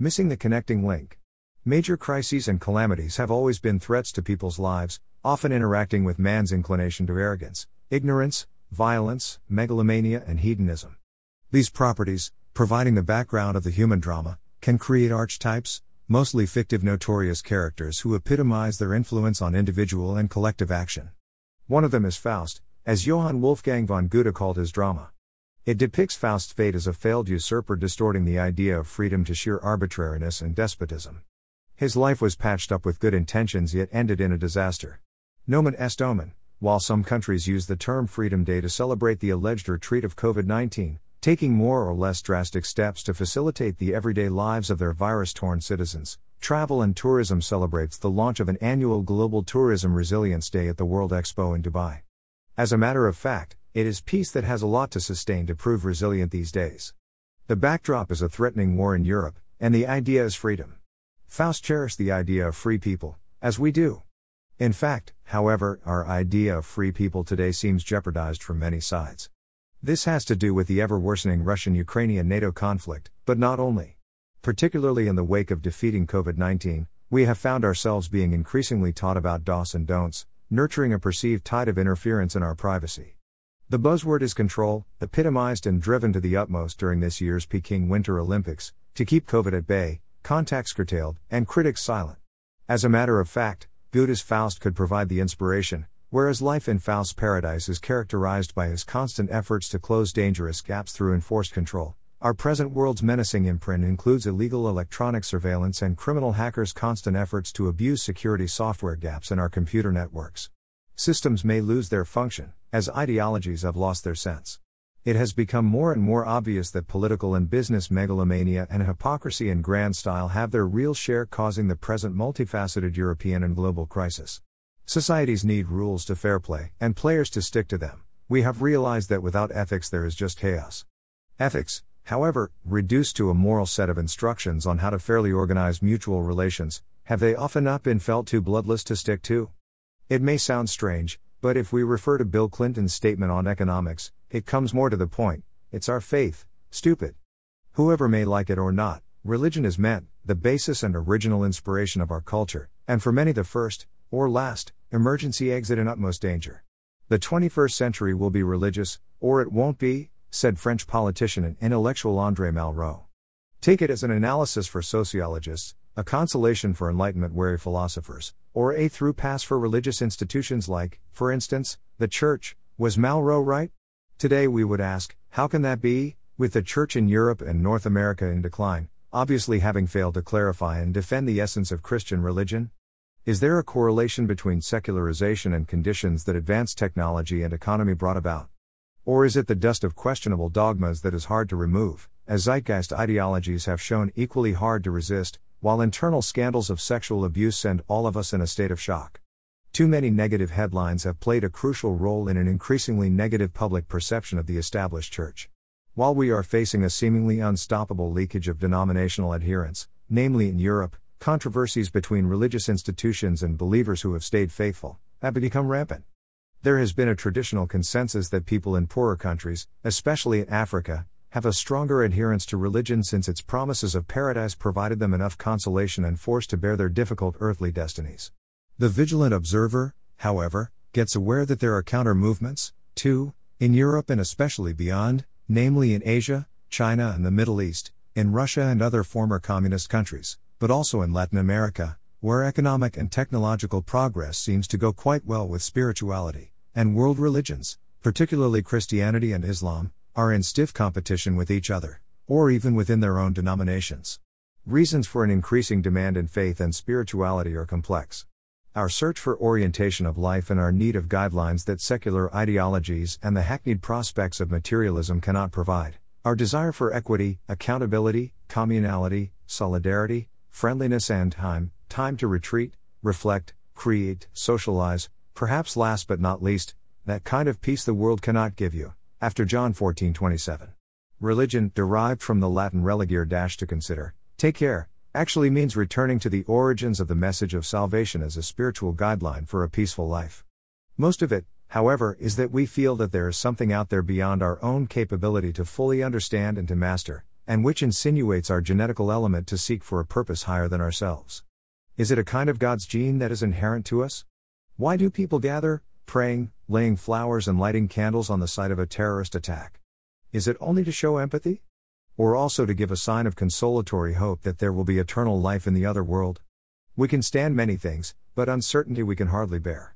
Missing the connecting link. Major crises and calamities have always been threats to people's lives, often interacting with man's inclination to arrogance, ignorance, violence, megalomania, and hedonism. These properties, providing the background of the human drama, can create archetypes, mostly fictive notorious characters who epitomize their influence on individual and collective action. One of them is Faust, as Johann Wolfgang von Goethe called his drama. It depicts Faust's fate as a failed usurper distorting the idea of freedom to sheer arbitrariness and despotism. His life was patched up with good intentions yet ended in a disaster. Nomen est omen, while some countries use the term Freedom Day to celebrate the alleged retreat of COVID 19, taking more or less drastic steps to facilitate the everyday lives of their virus torn citizens, Travel and Tourism celebrates the launch of an annual Global Tourism Resilience Day at the World Expo in Dubai. As a matter of fact, it is peace that has a lot to sustain to prove resilient these days. The backdrop is a threatening war in Europe, and the idea is freedom. Faust cherished the idea of free people, as we do. In fact, however, our idea of free people today seems jeopardized from many sides. This has to do with the ever worsening Russian Ukrainian NATO conflict, but not only. Particularly in the wake of defeating COVID 19, we have found ourselves being increasingly taught about DOS and don'ts, nurturing a perceived tide of interference in our privacy. The buzzword is control, epitomized and driven to the utmost during this year's Peking Winter Olympics, to keep COVID at bay, contacts curtailed, and critics silent. As a matter of fact, Goethe's Faust could provide the inspiration, whereas life in Faust's paradise is characterized by his constant efforts to close dangerous gaps through enforced control. Our present world's menacing imprint includes illegal electronic surveillance and criminal hackers' constant efforts to abuse security software gaps in our computer networks. Systems may lose their function, as ideologies have lost their sense. It has become more and more obvious that political and business megalomania and hypocrisy in grand style have their real share causing the present multifaceted European and global crisis. Societies need rules to fair play, and players to stick to them. We have realized that without ethics there is just chaos. Ethics, however, reduced to a moral set of instructions on how to fairly organize mutual relations, have they often not been felt too bloodless to stick to? It may sound strange, but if we refer to Bill Clinton's statement on economics, it comes more to the point it's our faith, stupid. Whoever may like it or not, religion is meant, the basis and original inspiration of our culture, and for many the first, or last, emergency exit in utmost danger. The 21st century will be religious, or it won't be, said French politician and intellectual André Malraux. Take it as an analysis for sociologists, a consolation for enlightenment weary philosophers, or a through pass for religious institutions like, for instance, the Church. Was Malraux right? Today we would ask, how can that be, with the Church in Europe and North America in decline, obviously having failed to clarify and defend the essence of Christian religion? Is there a correlation between secularization and conditions that advanced technology and economy brought about? Or is it the dust of questionable dogmas that is hard to remove, as zeitgeist ideologies have shown equally hard to resist, while internal scandals of sexual abuse send all of us in a state of shock. Too many negative headlines have played a crucial role in an increasingly negative public perception of the established church. While we are facing a seemingly unstoppable leakage of denominational adherence, namely in Europe, controversies between religious institutions and believers who have stayed faithful have become rampant. There has been a traditional consensus that people in poorer countries, especially in Africa, have a stronger adherence to religion since its promises of paradise provided them enough consolation and force to bear their difficult earthly destinies. The vigilant observer, however, gets aware that there are counter movements, too, in Europe and especially beyond, namely in Asia, China, and the Middle East, in Russia and other former communist countries, but also in Latin America, where economic and technological progress seems to go quite well with spirituality, and world religions, particularly Christianity and Islam, are in stiff competition with each other, or even within their own denominations. Reasons for an increasing demand in faith and spirituality are complex. Our search for orientation of life and our need of guidelines that secular ideologies and the hackneyed prospects of materialism cannot provide. Our desire for equity, accountability, communality, solidarity, friendliness, and time, time to retreat, reflect, create, socialize, perhaps last but not least, that kind of peace the world cannot give you after John 14:27. Religion, derived from the Latin religere dash to consider, take care, actually means returning to the origins of the message of salvation as a spiritual guideline for a peaceful life. Most of it, however, is that we feel that there is something out there beyond our own capability to fully understand and to master, and which insinuates our genetical element to seek for a purpose higher than ourselves. Is it a kind of God's gene that is inherent to us? Why do people gather, praying, laying flowers, and lighting candles on the site of a terrorist attack? Is it only to show empathy? Or also to give a sign of consolatory hope that there will be eternal life in the other world? We can stand many things, but uncertainty we can hardly bear.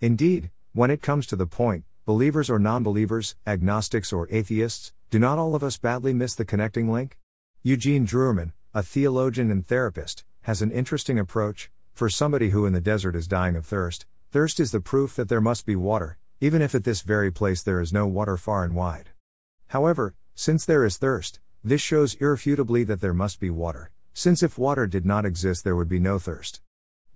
Indeed, when it comes to the point, believers or non believers, agnostics or atheists, do not all of us badly miss the connecting link? Eugene Drewermann, a theologian and therapist, has an interesting approach. For somebody who in the desert is dying of thirst, thirst is the proof that there must be water, even if at this very place there is no water far and wide. However, since there is thirst, this shows irrefutably that there must be water, since if water did not exist, there would be no thirst.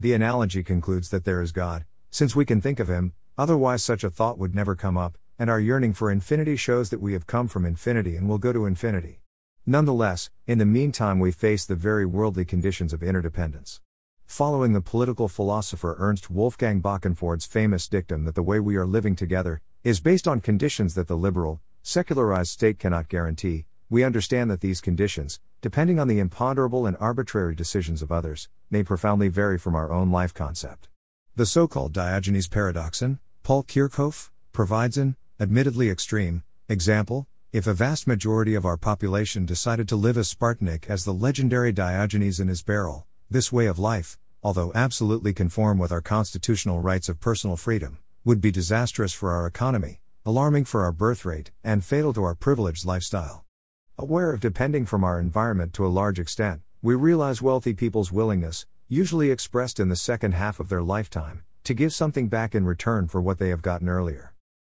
The analogy concludes that there is God, since we can think of Him, otherwise, such a thought would never come up, and our yearning for infinity shows that we have come from infinity and will go to infinity. Nonetheless, in the meantime, we face the very worldly conditions of interdependence. Following the political philosopher Ernst Wolfgang Böckenförde's famous dictum that the way we are living together is based on conditions that the liberal, secularized state cannot guarantee, we understand that these conditions, depending on the imponderable and arbitrary decisions of others, may profoundly vary from our own life concept. The so called Diogenes paradoxon, Paul Kirchhof, provides an, admittedly extreme, example if a vast majority of our population decided to live as Spartanic as the legendary Diogenes in his barrel, this way of life, although absolutely conform with our constitutional rights of personal freedom, would be disastrous for our economy, alarming for our birth rate, and fatal to our privileged lifestyle. Aware of depending from our environment to a large extent, we realize wealthy people's willingness, usually expressed in the second half of their lifetime, to give something back in return for what they have gotten earlier.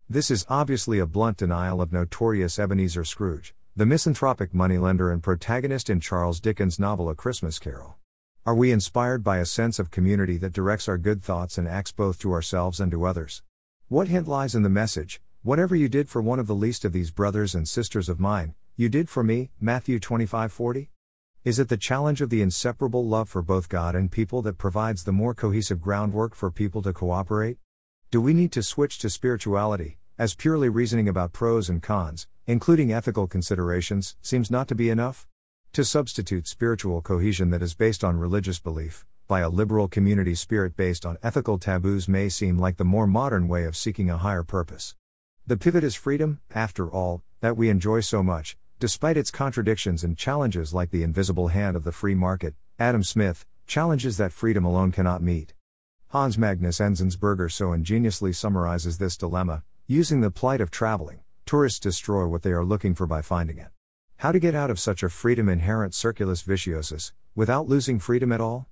This is obviously a blunt denial of notorious Ebenezer Scrooge, the misanthropic moneylender and protagonist in Charles Dickens' novel A Christmas Carol. Are we inspired by a sense of community that directs our good thoughts and acts both to ourselves and to others? What hint lies in the message, Whatever you did for one of the least of these brothers and sisters of mine, you did for me, Matthew 25:40? Is it the challenge of the inseparable love for both God and people that provides the more cohesive groundwork for people to cooperate? Do we need to switch to spirituality, as purely reasoning about pros and cons, including ethical considerations, seems not to be enough? To substitute spiritual cohesion that is based on religious belief, by a liberal community spirit based on ethical taboos may seem like the more modern way of seeking a higher purpose. The pivot is freedom, after all, that we enjoy so much, despite its contradictions and challenges like the invisible hand of the free market, Adam Smith, challenges that freedom alone cannot meet. Hans Magnus Enzensberger so ingeniously summarizes this dilemma, using the plight of traveling. Tourists destroy what they are looking for by finding it. How to get out of such a freedom inherent circulus vitiosus, without losing freedom at all?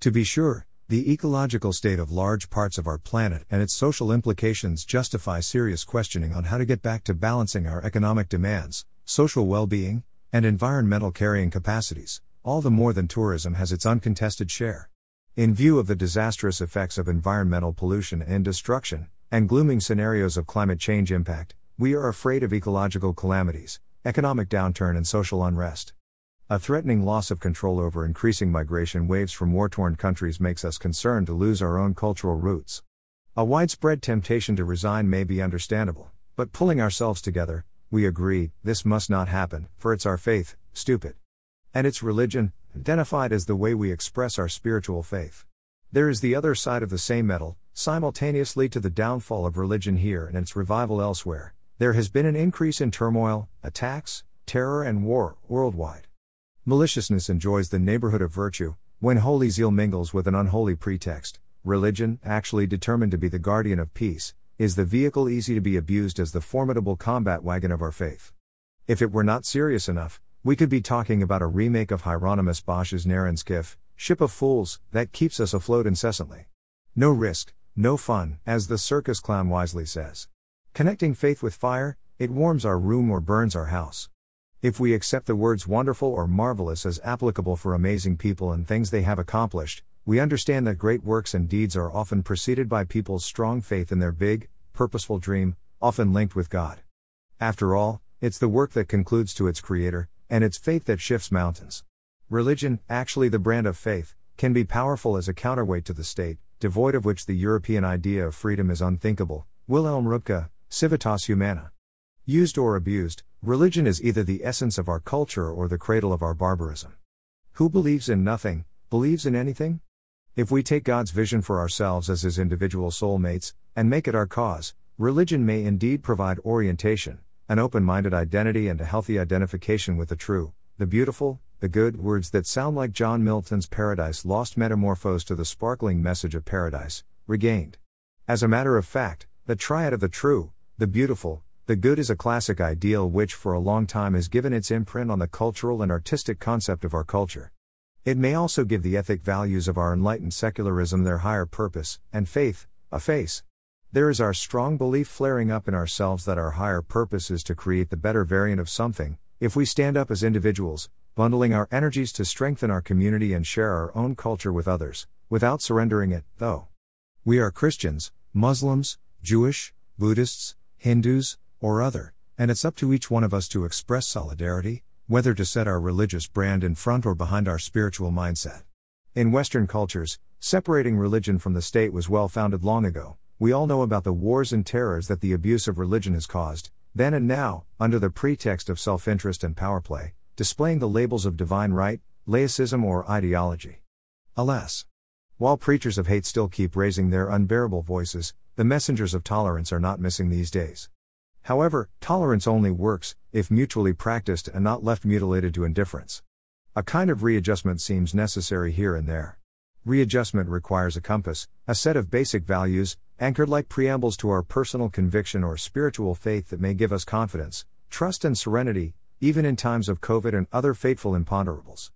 To be sure, the ecological state of large parts of our planet and its social implications justify serious questioning on how to get back to balancing our economic demands, social well being, and environmental carrying capacities, all the more than tourism has its uncontested share. In view of the disastrous effects of environmental pollution and destruction, and glooming scenarios of climate change impact, we are afraid of ecological calamities, economic downturn, and social unrest. A threatening loss of control over increasing migration waves from war torn countries makes us concerned to lose our own cultural roots. A widespread temptation to resign may be understandable, but pulling ourselves together, we agree, this must not happen, for it's our faith, stupid. And it's religion, identified as the way we express our spiritual faith. There is the other side of the same metal, simultaneously to the downfall of religion here and its revival elsewhere, there has been an increase in turmoil, attacks, terror, and war worldwide. Maliciousness enjoys the neighborhood of virtue, when holy zeal mingles with an unholy pretext. Religion, actually determined to be the guardian of peace, is the vehicle easy to be abused as the formidable combat wagon of our faith. If it were not serious enough, we could be talking about a remake of Hieronymus Bosch's Narrenschiff, Ship of Fools, that keeps us afloat incessantly. No risk, no fun, as the circus clown wisely says. Connecting faith with fire, it warms our room or burns our house. If we accept the words wonderful or marvelous as applicable for amazing people and things they have accomplished, we understand that great works and deeds are often preceded by people's strong faith in their big, purposeful dream, often linked with God. After all, it's the work that concludes to its creator, and it's faith that shifts mountains. Religion, actually the brand of faith, can be powerful as a counterweight to the state, devoid of which the European idea of freedom is unthinkable. Wilhelm Röpke, Civitas Humana. Used or abused, Religion is either the essence of our culture or the cradle of our barbarism. Who believes in nothing, believes in anything? If we take God's vision for ourselves as His individual soulmates, and make it our cause, religion may indeed provide orientation, an open minded identity, and a healthy identification with the true, the beautiful, the good words that sound like John Milton's Paradise Lost metamorphosed to the sparkling message of paradise, regained. As a matter of fact, the triad of the true, the beautiful, the good is a classic ideal which for a long time has given its imprint on the cultural and artistic concept of our culture. It may also give the ethic values of our enlightened secularism their higher purpose, and faith, a face. There is our strong belief flaring up in ourselves that our higher purpose is to create the better variant of something, if we stand up as individuals, bundling our energies to strengthen our community and share our own culture with others, without surrendering it, though. We are Christians, Muslims, Jewish, Buddhists, Hindus, or other, and it's up to each one of us to express solidarity, whether to set our religious brand in front or behind our spiritual mindset. In Western cultures, separating religion from the state was well founded long ago. We all know about the wars and terrors that the abuse of religion has caused, then and now, under the pretext of self interest and power play, displaying the labels of divine right, laicism, or ideology. Alas! While preachers of hate still keep raising their unbearable voices, the messengers of tolerance are not missing these days. However, tolerance only works if mutually practiced and not left mutilated to indifference. A kind of readjustment seems necessary here and there. Readjustment requires a compass, a set of basic values, anchored like preambles to our personal conviction or spiritual faith that may give us confidence, trust, and serenity, even in times of COVID and other fateful imponderables.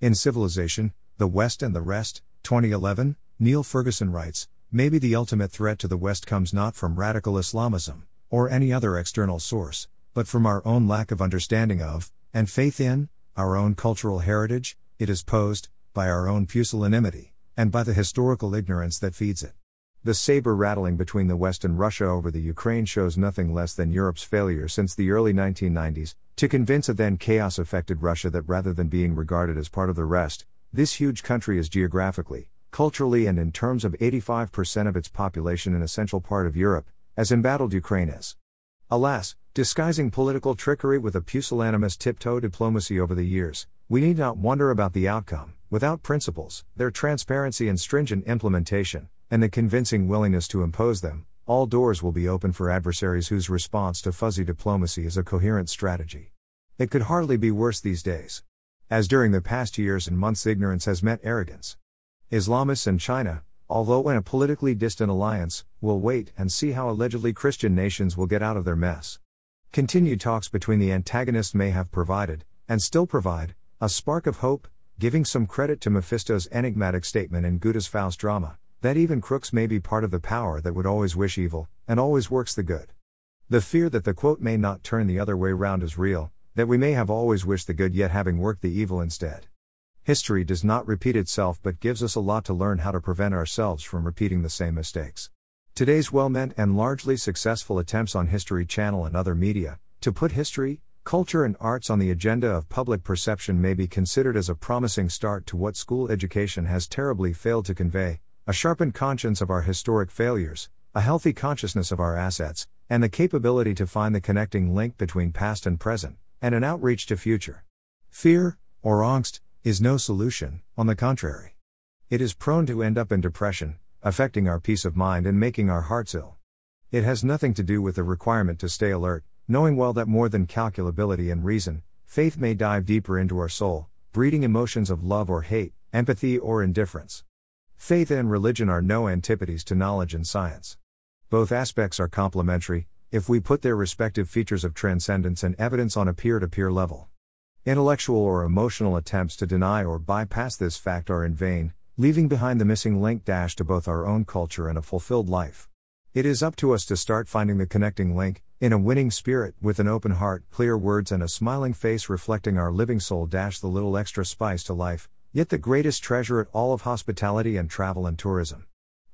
In Civilization, The West and the Rest, 2011, Niall Ferguson writes Maybe the ultimate threat to the West comes not from radical Islamism, or any other external source, but from our own lack of understanding of, and faith in, our own cultural heritage, it is posed, by our own pusillanimity, and by the historical ignorance that feeds it. The saber rattling between the West and Russia over the Ukraine shows nothing less than Europe's failure since the early 1990s to convince a then chaos affected Russia that rather than being regarded as part of the rest, this huge country is geographically, culturally, and in terms of 85% of its population an essential part of Europe, as embattled Ukraine is. Alas, disguising political trickery with a pusillanimous tiptoe diplomacy over the years, we need not wonder about the outcome, without principles, their transparency and stringent implementation, and the convincing willingness to impose them, all doors will be open for adversaries whose response to fuzzy diplomacy is a coherent strategy. It could hardly be worse these days. As during the past years and months, ignorance has met arrogance. Islamists and China, although in a politically distant alliance, will wait and see how allegedly Christian nations will get out of their mess. Continued talks between the antagonists may have provided, and still provide, a spark of hope, giving some credit to Mephisto's enigmatic statement in Goethe's Faust drama, that even crooks may be part of the power that would always wish evil, and always works the good. The fear that the quote may not turn the other way round is real, that we may have always wished the good yet having worked the evil instead. History does not repeat itself but gives us a lot to learn how to prevent ourselves from repeating the same mistakes. Today's well meant and largely successful attempts on History Channel and other media to put history, culture, and arts on the agenda of public perception may be considered as a promising start to what school education has terribly failed to convey a sharpened conscience of our historic failures, a healthy consciousness of our assets, and the capability to find the connecting link between past and present, and an outreach to future. Fear, or angst, is no solution, on the contrary. It is prone to end up in depression, affecting our peace of mind and making our hearts ill. It has nothing to do with the requirement to stay alert, knowing well that more than calculability and reason, faith may dive deeper into our soul, breeding emotions of love or hate, empathy or indifference. Faith and religion are no antipodes to knowledge and science. Both aspects are complementary, if we put their respective features of transcendence and evidence on a peer to peer level. Intellectual or emotional attempts to deny or bypass this fact are in vain, leaving behind the missing link dash to both our own culture and a fulfilled life. It is up to us to start finding the connecting link, in a winning spirit, with an open heart, clear words, and a smiling face reflecting our living soul dash the little extra spice to life, yet the greatest treasure at all of hospitality and travel and tourism.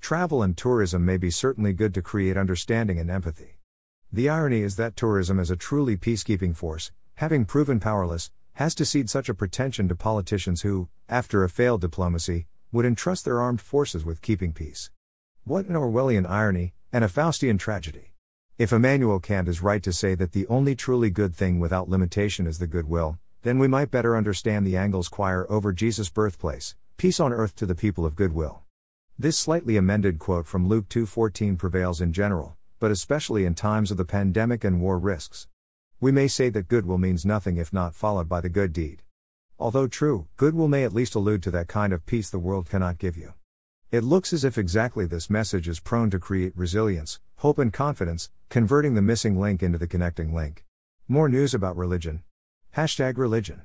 Travel and tourism may be certainly good to create understanding and empathy. The irony is that tourism is a truly peacekeeping force, having proven powerless, has to cede such a pretension to politicians who, after a failed diplomacy, would entrust their armed forces with keeping peace. What an Orwellian irony, and a Faustian tragedy. If Immanuel Kant is right to say that the only truly good thing without limitation is the goodwill, then we might better understand the Angles choir over Jesus' birthplace, peace on earth to the people of goodwill. This slightly amended quote from Luke 2:14 prevails in general, but especially in times of the pandemic and war risks. We may say that goodwill means nothing if not followed by the good deed. Although true, goodwill may at least allude to that kind of peace the world cannot give you. It looks as if exactly this message is prone to create resilience, hope, and confidence, converting the missing link into the connecting link. More news about religion. Hashtag religion.